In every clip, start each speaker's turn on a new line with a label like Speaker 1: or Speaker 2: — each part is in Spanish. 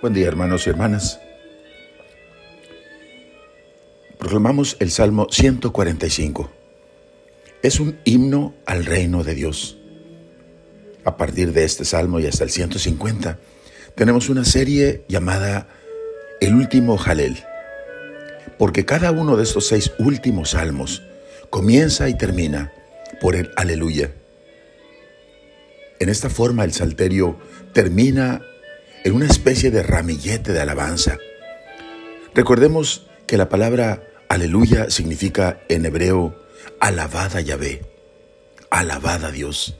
Speaker 1: Buen día hermanos y hermanas. Proclamamos el Salmo 145. Es un himno al reino de Dios. A partir de este Salmo y hasta el 150 tenemos una serie llamada El último Jalel, porque cada uno de estos seis últimos salmos comienza y termina por el aleluya. En esta forma el salterio termina en una especie de ramillete de alabanza. Recordemos que la palabra aleluya significa en hebreo alabada Yahvé, alabada Dios.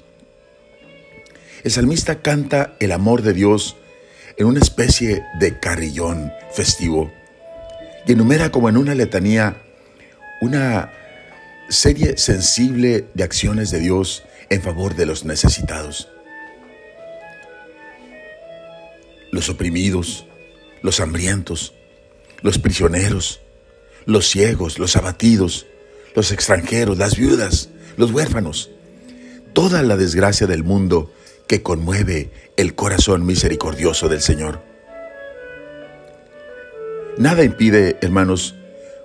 Speaker 1: El salmista canta el amor de Dios en una especie de carrillón festivo y enumera como en una letanía una serie sensible de acciones de Dios en favor de los necesitados. Los oprimidos, los hambrientos, los prisioneros, los ciegos, los abatidos, los extranjeros, las viudas, los huérfanos, toda la desgracia del mundo que conmueve el corazón misericordioso del Señor. Nada impide, hermanos,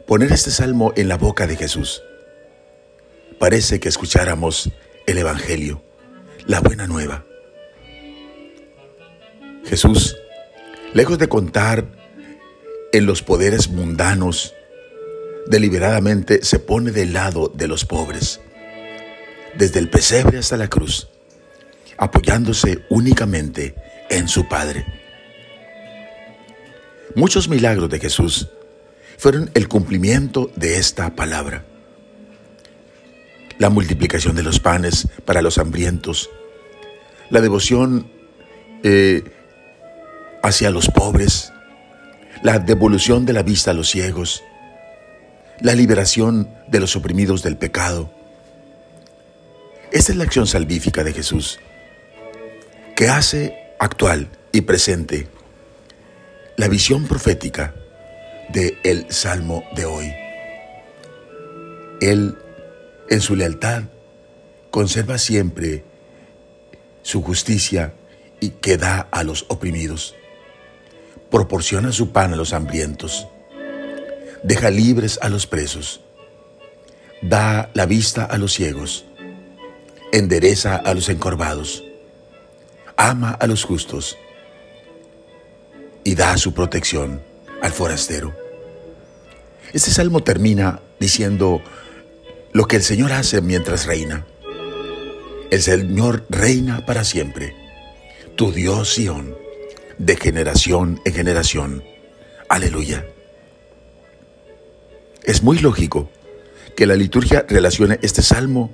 Speaker 1: poner este salmo en la boca de Jesús. Parece que escucháramos el Evangelio, la buena nueva. Jesús, lejos de contar en los poderes mundanos, deliberadamente se pone del lado de los pobres, desde el pesebre hasta la cruz, apoyándose únicamente en su Padre. Muchos milagros de Jesús fueron el cumplimiento de esta palabra. La multiplicación de los panes para los hambrientos, la devoción eh, hacia los pobres, la devolución de la vista a los ciegos, la liberación de los oprimidos del pecado. Esta es la acción salvífica de Jesús, que hace actual y presente la visión profética de el Salmo de hoy. Él, en su lealtad, conserva siempre su justicia y que da a los oprimidos proporciona su pan a los hambrientos, deja libres a los presos, da la vista a los ciegos, endereza a los encorvados, ama a los justos y da su protección al forastero. Este salmo termina diciendo lo que el Señor hace mientras reina. El Señor reina para siempre. Tu Dios Sión de generación en generación. Aleluya. Es muy lógico que la liturgia relacione este salmo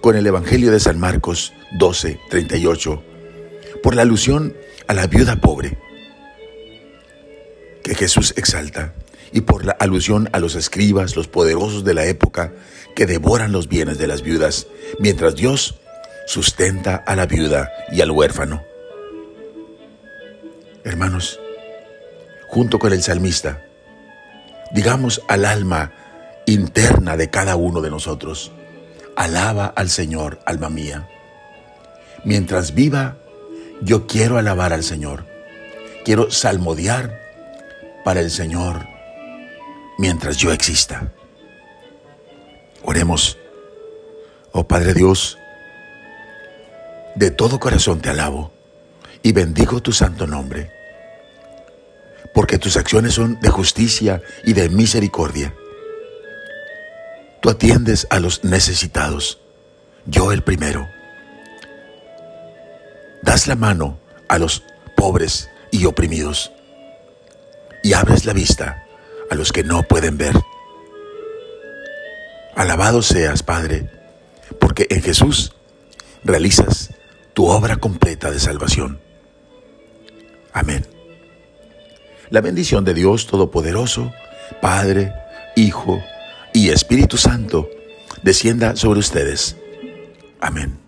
Speaker 1: con el Evangelio de San Marcos 12, 38, por la alusión a la viuda pobre que Jesús exalta y por la alusión a los escribas, los poderosos de la época que devoran los bienes de las viudas, mientras Dios sustenta a la viuda y al huérfano. Hermanos, junto con el salmista, digamos al alma interna de cada uno de nosotros, alaba al Señor, alma mía. Mientras viva, yo quiero alabar al Señor. Quiero salmodiar para el Señor mientras yo exista. Oremos. Oh Padre Dios, de todo corazón te alabo y bendigo tu santo nombre, porque tus acciones son de justicia y de misericordia. Tú atiendes a los necesitados, yo el primero. Das la mano a los pobres y oprimidos, y abres la vista a los que no pueden ver. Alabado seas, Padre, porque en Jesús realizas tu obra completa de salvación. Amén. La bendición de Dios Todopoderoso, Padre, Hijo y Espíritu Santo, descienda sobre ustedes. Amén.